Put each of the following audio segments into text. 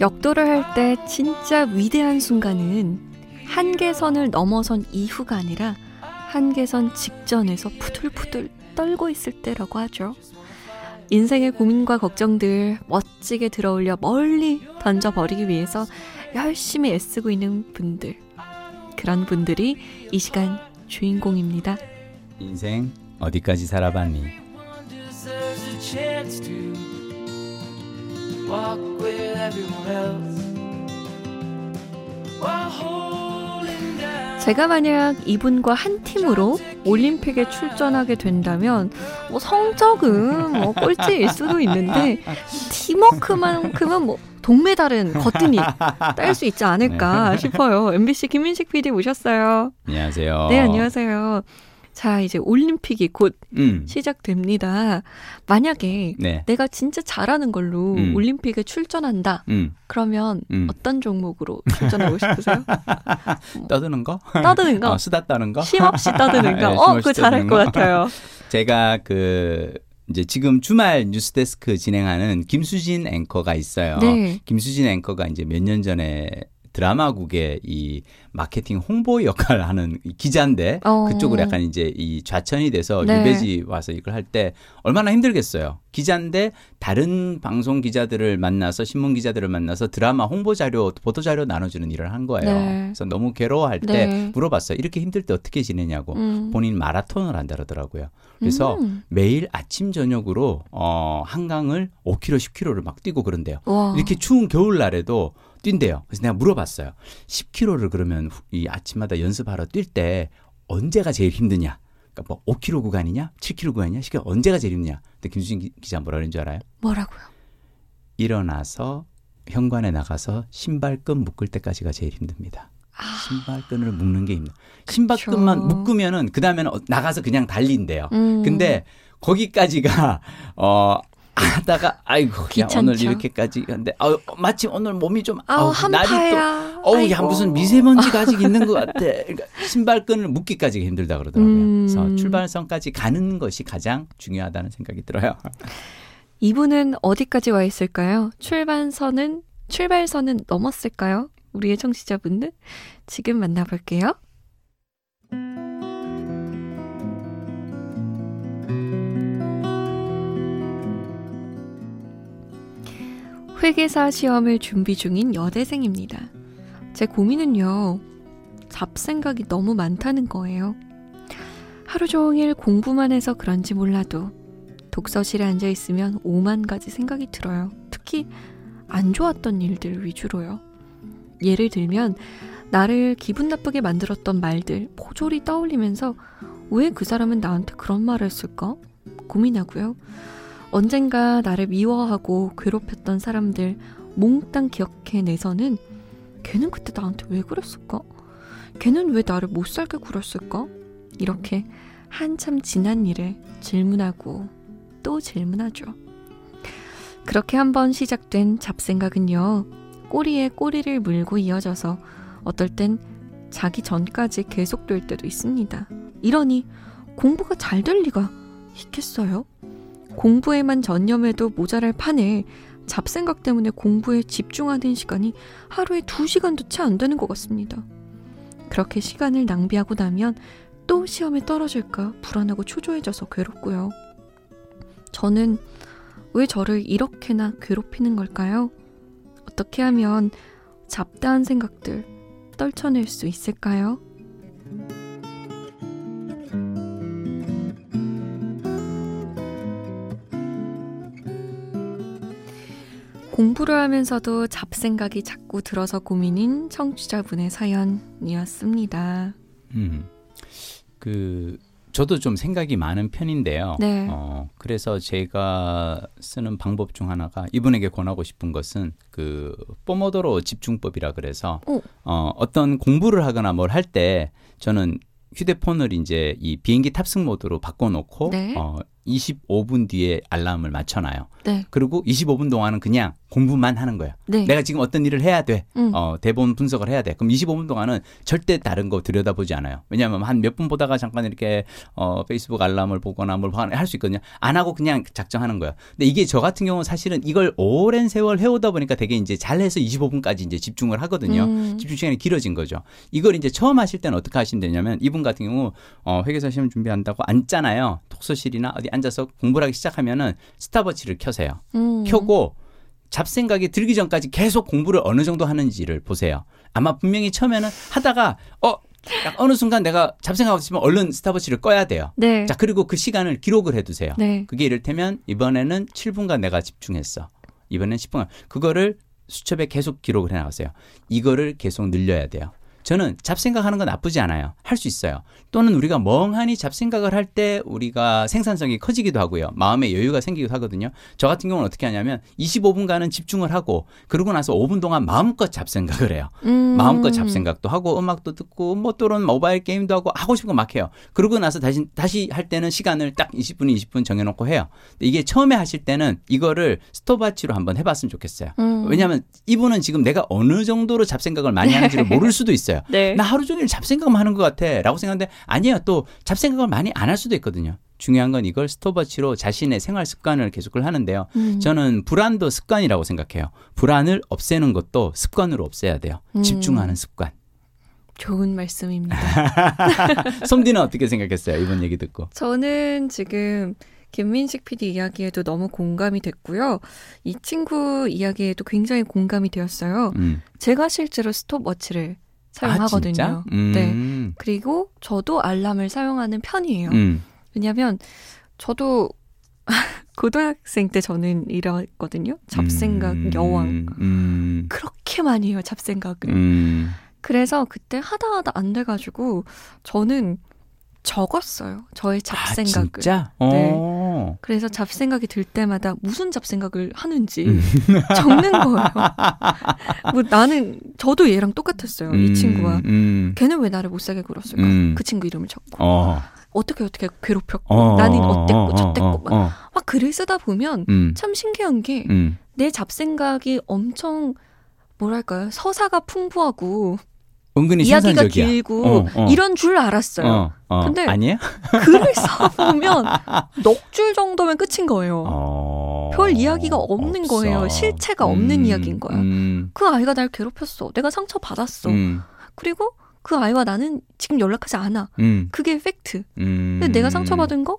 역도를 할 때 진짜 위대한 순간은 한계선을 넘어선 이후가 아니라 한계선 직전에서 푸들푸들 떨고 있을 때라고 하죠. 인생의 고민과 걱정들 멋지게 들어올려 멀리 던져버리기 위해서 열심히 애쓰고 있는 분들. 그런 분들이 이 시간 주인공입니다. 인생 어디까지 살아봤니? 제가 만약 이분과 한 팀으로 올림픽에 출전하게 된다면 뭐 성적은 뭐 꼴찌일 수도 있는데 팀워크만큼은 뭐 동메달은 거뜬히 딸 수 있지 않을까 네. 싶어요. MBC 김민식 PD 모셨어요. 안녕하세요. 네, 안녕하세요. 자, 이제 올림픽이 곧 음. 시작됩니다. 만약에 네. 내가 진짜 잘하는 걸로 음. 올림픽에 출전한다. 음. 그러면 음. 어떤 종목으로 출전하고 싶으세요? 떠드는 거? 떠드는 거? 어, 수다 떠는 거? 힘없이 떠드는 거? 네, 어, 그거 잘할 것 같아요. 제가 그 이제 지금 주말 뉴스데스크 진행하는 김수진 앵커가 있어요. 네. 김수진 앵커가 이제 몇 년 전에 드라마국의 이 마케팅 홍보 역할을 하는 기자인데 어. 그쪽으로 약간 이제 이 좌천이 돼서 네. 유배지 와서 이걸 할 때 얼마나 힘들겠어요. 기자인데 다른 방송 기자들을 만나서 신문 기자들을 만나서 드라마 홍보 자료, 보도 자료 나눠주는 일을 한 거예요. 네. 그래서 너무 괴로워할 때 네. 물어봤어요. 이렇게 힘들 때 어떻게 지내냐고. 음. 본인 마라톤을 한다 그러더라고요. 그래서 음. 매일 아침 저녁으로 어 한강을 5km, 10km를 막 뛰고 그런대요. 와. 이렇게 추운 겨울날에도 뛴대요. 그래서 내가 물어봤어요. 10km를 그러면 이 아침마다 연습하러 뛸 때 언제가 제일 힘드냐? 그러니까 뭐 5km 구간이냐, 7km 구간이냐, 시간 언제가 제일 힘드냐? 근데 김수진 기자 뭐라 그러는 줄 알아요? 뭐라고요? 일어나서 현관에 나가서 신발끈 묶을 때까지가 제일 힘듭니다. 아. 신발끈을 묶는 게 힘들어. 신발끈만 묶으면은 그 다음에는 나가서 그냥 달린대요. 음. 근데 거기까지가 어 하다가 아이고 야 오늘 이렇게까지 근데 아 마침 오늘 몸이 좀 아우, 아우 날이 또 어우 야 무슨 미세먼지가 아직 있는 것 같아. 그러니까 신발끈을 묶기까지 힘들다 그러더라고요. 음. 그래서 출발선까지 가는 것이 가장 중요하다는 생각이 들어요. 이분은 어디까지 와 있을까요? 출발선은 출발선은 넘었을까요? 우리의 청취자분들 지금 만나볼게요. 회계사 시험을 준비 중인 여대생입니다. 제 고민은요, 잡생각이 너무 많다는 거예요. 하루 종일 공부만 해서 그런지 몰라도 독서실에 앉아 있으면 오만 가지 생각이 들어요. 특히 안 좋았던 일들 위주로요. 예를 들면, 나를 기분 나쁘게 만들었던 말들 모조리 떠올리면서 왜 그 사람은 나한테 그런 말을 했을까? 고민하고요. 언젠가 나를 미워하고 괴롭혔던 사람들 몽땅 기억해내서는 걔는 그때 나한테 왜 그랬을까? 걔는 왜 나를 못 살게 굴었을까? 이렇게 한참 지난 일에 질문하고 또 질문하죠. 그렇게 한번 시작된 잡생각은요, 꼬리에 꼬리를 물고 이어져서 어떨 땐 자기 전까지 계속될 때도 있습니다. 이러니 공부가 잘 될 리가 있겠어요? 공부에만 전념해도 모자랄 판에 잡생각 때문에 공부에 집중하는 시간이 하루에 2시간도 채 안 되는 것 같습니다. 그렇게 시간을 낭비하고 나면 또 시험에 떨어질까 불안하고 초조해져서 괴롭고요. 저는 왜 저를 이렇게나 괴롭히는 걸까요? 어떻게 하면 잡다한 생각들 떨쳐낼 수 있을까요? 공부를 하면서도 잡생각이 자꾸 들어서 고민인 청취자분의 사연이었습니다. 음, 그 저도 좀 생각이 많은 편인데요. 네. 어, 그래서 제가 쓰는 방법 중 하나가 이분에게 권하고 싶은 것은 그 뽀모도로 집중법이라 그래서 오. 어, 어떤 공부를 하거나 뭘 할 때 저는 휴대폰을 이제 이 비행기 탑승 모드로 바꿔놓고 네. 어, 25분 뒤에 알람을 맞춰놔요. 네. 그리고 25분 동안은 그냥 공부만 하는 거예요. 네. 내가 지금 어떤 일을 해야 돼. 음. 어, 대본 분석을 해야 돼. 그럼 25분 동안은 절대 다른 거 들여다보지 않아요. 왜냐하면 한 몇 분 보다가 잠깐 이렇게 어, 페이스북 알람을 보거나 뭘 할 수 있거든요. 안 하고 그냥 작정하는 거예요. 근데 이게 저 같은 경우는 사실은 이걸 오랜 세월 해오다 보니까 되게 이제 잘해서 25분까지 이제 집중을 하거든요. 음. 집중 시간이 길어진 거죠. 이걸 이제 처음 하실 때는 어떻게 하시면 되냐면 이분 같은 경우 어, 회계사 시험 준비한다고 앉잖아요. 독서실이나 어디 앉아서 공부를 하기 시작하면은 스타버치를 켜세요. 음. 켜고 잡생각이 들기 전까지 계속 공부를 어느 정도 하는지를 보세요. 아마 분명히 처음에는 하다가 어 어느 순간 내가 잡생각 없으면 얼른 스타버치를 꺼야 돼요. 네. 자 그리고 그 시간을 기록을 해두세요. 네. 그게 이를테면 이번에는 7분간 내가 집중했어. 이번엔 10분. 그거를 수첩에 계속 기록을 해나가세요. 이거를 계속 늘려야 돼요. 저는 잡생각하는 건 나쁘지 않아요. 할 수 있어요. 또는 우리가 멍하니 잡생각을 할 때 우리가 생산성이 커지기도 하고요. 마음의 여유가 생기기도 하거든요. 저 같은 경우는 어떻게 하냐면 25분간은 집중을 하고 그러고 나서 5분 동안 마음껏 잡생각을 해요. 음. 마음껏 잡생각도 하고 음악도 듣고 뭐 또는 모바일 게임도 하고 하고 싶은 거 막 해요. 그러고 나서 다시 다시 할 때는 시간을 딱 20분 20분 정해놓고 해요. 이게 처음에 하실 때는 이거를 스톱워치로 한번 해봤으면 좋겠어요. 음. 왜냐하면 이분은 지금 내가 어느 정도로 잡생각을 많이 하는지를 모를 수도 있어요. 있어요. 네. 나 하루 종일 잡생각만 하는 것 같아. 라고 생각하는데 아니에요. 또 잡생각을 많이 안 할 수도 있거든요. 중요한 건 이걸 스톱워치로 자신의 생활 습관을 계속을 하는데요. 음. 저는 불안도 습관이라고 생각해요. 불안을 없애는 것도 습관으로 없애야 돼요. 음. 집중하는 습관. 좋은 말씀입니다. 솜디는 어떻게 생각했어요? 이번 얘기 듣고. 저는 지금 김민식 PD 이야기에도 너무 공감이 됐고요. 이 친구 이야기에도 굉장히 공감이 되었어요. 음. 제가 실제로 스톱워치를 사용하거든요. 아, 음. 네. 그리고 저도 알람을 사용하는 편이에요. 음. 왜냐하면 저도 고등학생 때 저는 이랬거든요. 잡생각 음. 여왕. 음. 그렇게 많이 해요, 잡생각을. 음. 그래서 그때 하다 하다 안 돼가지고 저는 적었어요. 저의 잡생각을. 아, 진짜? 네. 어. 그래서 잡생각이 들 때마다 무슨 잡생각을 하는지 음. 적는 거예요. 뭐 나는 저도 얘랑 똑같았어요. 음, 이 친구와. 음. 걔는 왜 나를 못 살게 굴었을까? 음. 그 친구 이름을 적고. 어. 떻게 어떻게 괴롭혔고 어, 나는 어땠고 어, 저땠고 어, 막, 어. 막 글을 쓰다 보면 음. 참 신기한 게내 음. 잡생각이 엄청 뭐랄까요 서사가 풍부하고 은근히 이야기가 신선적이야. 길고 어, 어. 이런 줄 알았어요. 어, 어. 근데 아니에요? 글을 써보면 넉 줄 정도면 끝인 거예요. 어. 별 이야기가 없는 없어. 거예요. 실체가 없는 음, 이야기인 거야. 음. 그 아이가 날 괴롭혔어. 내가 상처 받았어. 음. 그리고 그 아이와 나는 지금 연락하지 않아. 음. 그게 팩트. 음. 근데 내가 상처 받은 거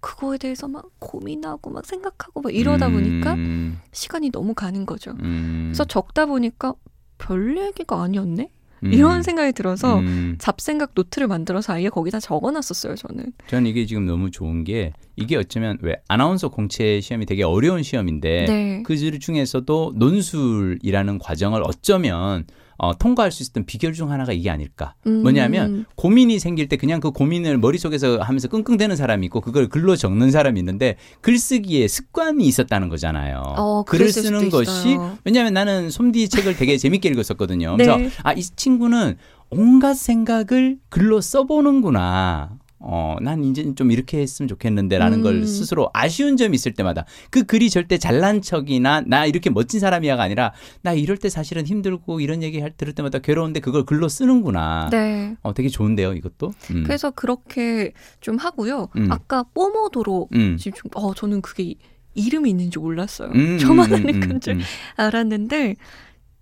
그거에 대해서 막 고민하고 막 생각하고 막 이러다 보니까 음. 시간이 너무 가는 거죠. 그래서 적다 보니까 별 얘기가 아니었네? 음. 이런 생각이 들어서 음. 잡생각 노트를 만들어서 아예 거기다 적어놨었어요 저는. 저는 이게 지금 너무 좋은 게 이게 어쩌면 왜 아나운서 공채 시험이 되게 어려운 시험인데 네. 그 중에서도 논술이라는 과정을 어쩌면 어, 통과할 수 있었던 비결 중 하나가 이게 아닐까. 음. 뭐냐면 고민이 생길 때 그냥 그 고민을 머릿속에서 하면서 끙끙대는 사람이 있고 그걸 글로 적는 사람이 있는데 글쓰기에 습관이 있었다는 거잖아요. 어, 글을 쓰는 것이 왜냐하면 나는 솜디 책을 되게 재밌게 읽었었거든요. 네. 그래서 아이 친구는 온갖 생각을 글로 써보는구나. 어, 난 이제 좀 이렇게 했으면 좋겠는데라는 음. 걸 스스로 아쉬운 점이 있을 때마다 그 글이 절대 잘난 척이나 나 이렇게 멋진 사람이야가 아니라 나 이럴 때 사실은 힘들고 이런 얘기 할 들을 때마다 괴로운데 그걸 글로 쓰는구나. 네. 어, 되게 좋은데요, 이것도. 음. 그래서 그렇게 좀 하고요. 음. 아까 뽀모도로 음. 지금 어, 저는 그게 이름이 있는지 몰랐어요. 음, 저만 음, 아는 건 줄 알았는데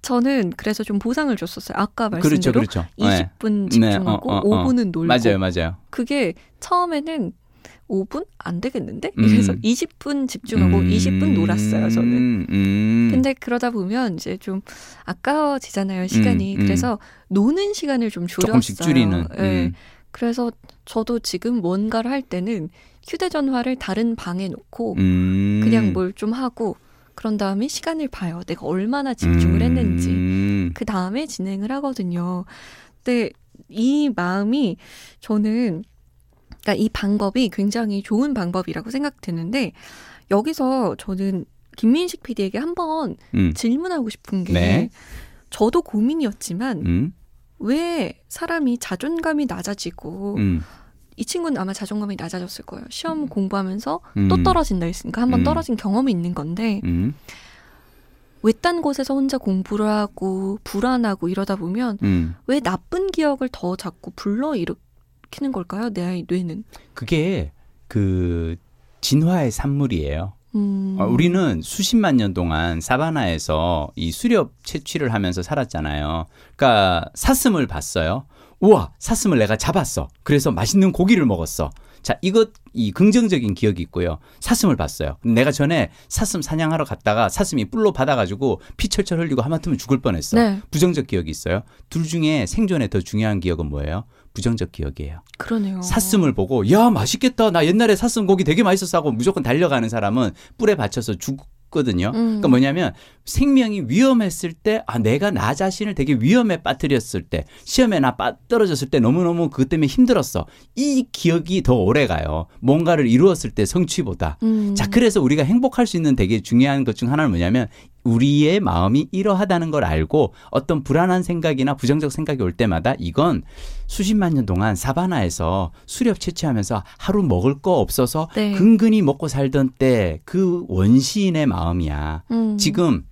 저는 그래서 좀 보상을 줬었어요. 아까 말씀대로 그렇죠, 그렇죠. 20분 집중하고 네. 어, 어, 어. 5분은 놀고. 맞아요, 맞아요. 그게 처음에는 5분 안 되겠는데? 음. 이래서 20분 집중하고 음. 20분 놀았어요, 저는. 음. 근데 그러다 보면 이제 좀 아까워지잖아요, 시간이. 음, 음. 그래서 노는 시간을 좀 줄였어요. 조금씩 줄이는. 네. 그래서 저도 지금 뭔가를 할 때는 휴대전화를 다른 방에 놓고 그냥 뭘 좀 하고 그런 다음에 시간을 봐요. 내가 얼마나 집중을 했는지. 음. 그 다음에 진행을 하거든요. 근데 이 마음이 저는 그러니까 이 방법이 굉장히 좋은 방법이라고 생각되는데 여기서 저는 김민식 PD에게 한번 음. 질문하고 싶은 게 네. 저도 고민이었지만 음. 왜 사람이 자존감이 낮아지고 음. 이 친구는 아마 자존감이 낮아졌을 거예요. 시험 음. 공부하면서 음. 또 떨어진다 했으니까 한번 음. 떨어진 경험이 있는 건데 음. 외딴 곳에서 혼자 공부를 하고 불안하고 이러다 보면 음. 왜 나쁜 기억을 더 자꾸 불러 일으키는 걸까요? 내 뇌는 그게 그 진화의 산물이에요. 음. 어, 우리는 수십만 년 동안 사바나에서 이 수렵 채취를 하면서 살았잖아요. 그러니까 사슴을 봤어요. 우와, 사슴을 내가 잡았어. 그래서 맛있는 고기를 먹었어. 자, 이것 이 긍정적인 기억이 있고요. 사슴을 봤어요. 내가 전에 사슴 사냥하러 갔다가 사슴이 뿔로 받아가지고 피 철철 흘리고 하마터면 죽을 뻔했어. 네. 부정적 기억이 있어요. 둘 중에 생존에 더 중요한 기억은 뭐예요? 부정적 기억이에요. 그러네요. 사슴을 보고 야 맛있겠다. 나 옛날에 사슴 고기 되게 맛있었어 하고 무조건 달려가는 사람은 뿔에 받쳐서 죽 거든요. 음. 그러니까 뭐냐면 생명이 위험했을 때, 아, 내가 나 자신을 되게 위험에 빠뜨렸을 때, 시험에 나 빠떨어졌을 때 너무너무 그것 때문에 힘들었어. 이 기억이 더 오래 가요. 뭔가를 이루었을 때 성취보다. 음. 자, 그래서 우리가 행복할 수 있는 되게 중요한 것 중 하나는 뭐냐면 우리의 마음이 이러하다는 걸 알고 어떤 불안한 생각이나 부정적 생각이 올 때마다 이건 수십만 년 동안 사바나에서 수렵 채취하면서 하루 먹을 거 없어서 네. 근근히 먹고 살던 때 그 원시인의 마음이야. 음. 지금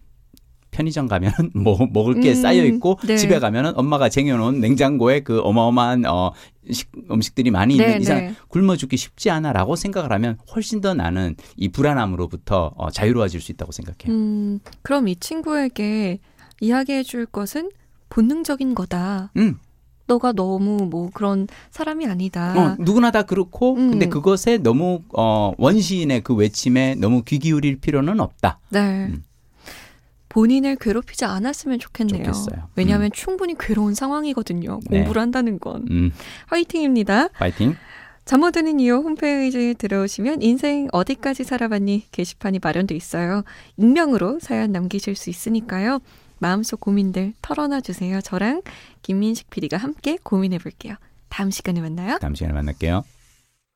편의점 가면 뭐 먹을 게 음, 쌓여 있고 네. 집에 가면은 엄마가 쟁여놓은 냉장고에 그 어마어마한 어 식, 음식들이 많이 있는 네, 이상 네. 굶어 죽기 쉽지 않아라고 생각을 하면 훨씬 더 나는 이 불안함으로부터 어, 자유로워질 수 있다고 생각해요. 음, 그럼 이 친구에게 이야기해 줄 것은 본능적인 거다. 음. 너가 너무 뭐 그런 사람이 아니다. 어, 누구나 다 그렇고, 음. 근데 그것에 너무 어, 원시인의 그 외침에 너무 귀 기울일 필요는 없다. 네. 음. 본인을 괴롭히지 않았으면 좋겠네요. 좋겠어요. 왜냐하면 음. 충분히 괴로운 상황이거든요. 네. 공부를 한다는 건. 음. 화이팅입니다. 화이팅. 잠 못 드는 이유 홈페이지에 들어오시면 인생 어디까지 살아봤니 게시판이 마련돼 있어요. 익명으로 사연 남기실 수 있으니까요. 마음속 고민들 털어놔 주세요. 저랑 김민식 PD가 함께 고민해 볼게요. 다음 시간에 만나요. 다음 시간에 만날게요.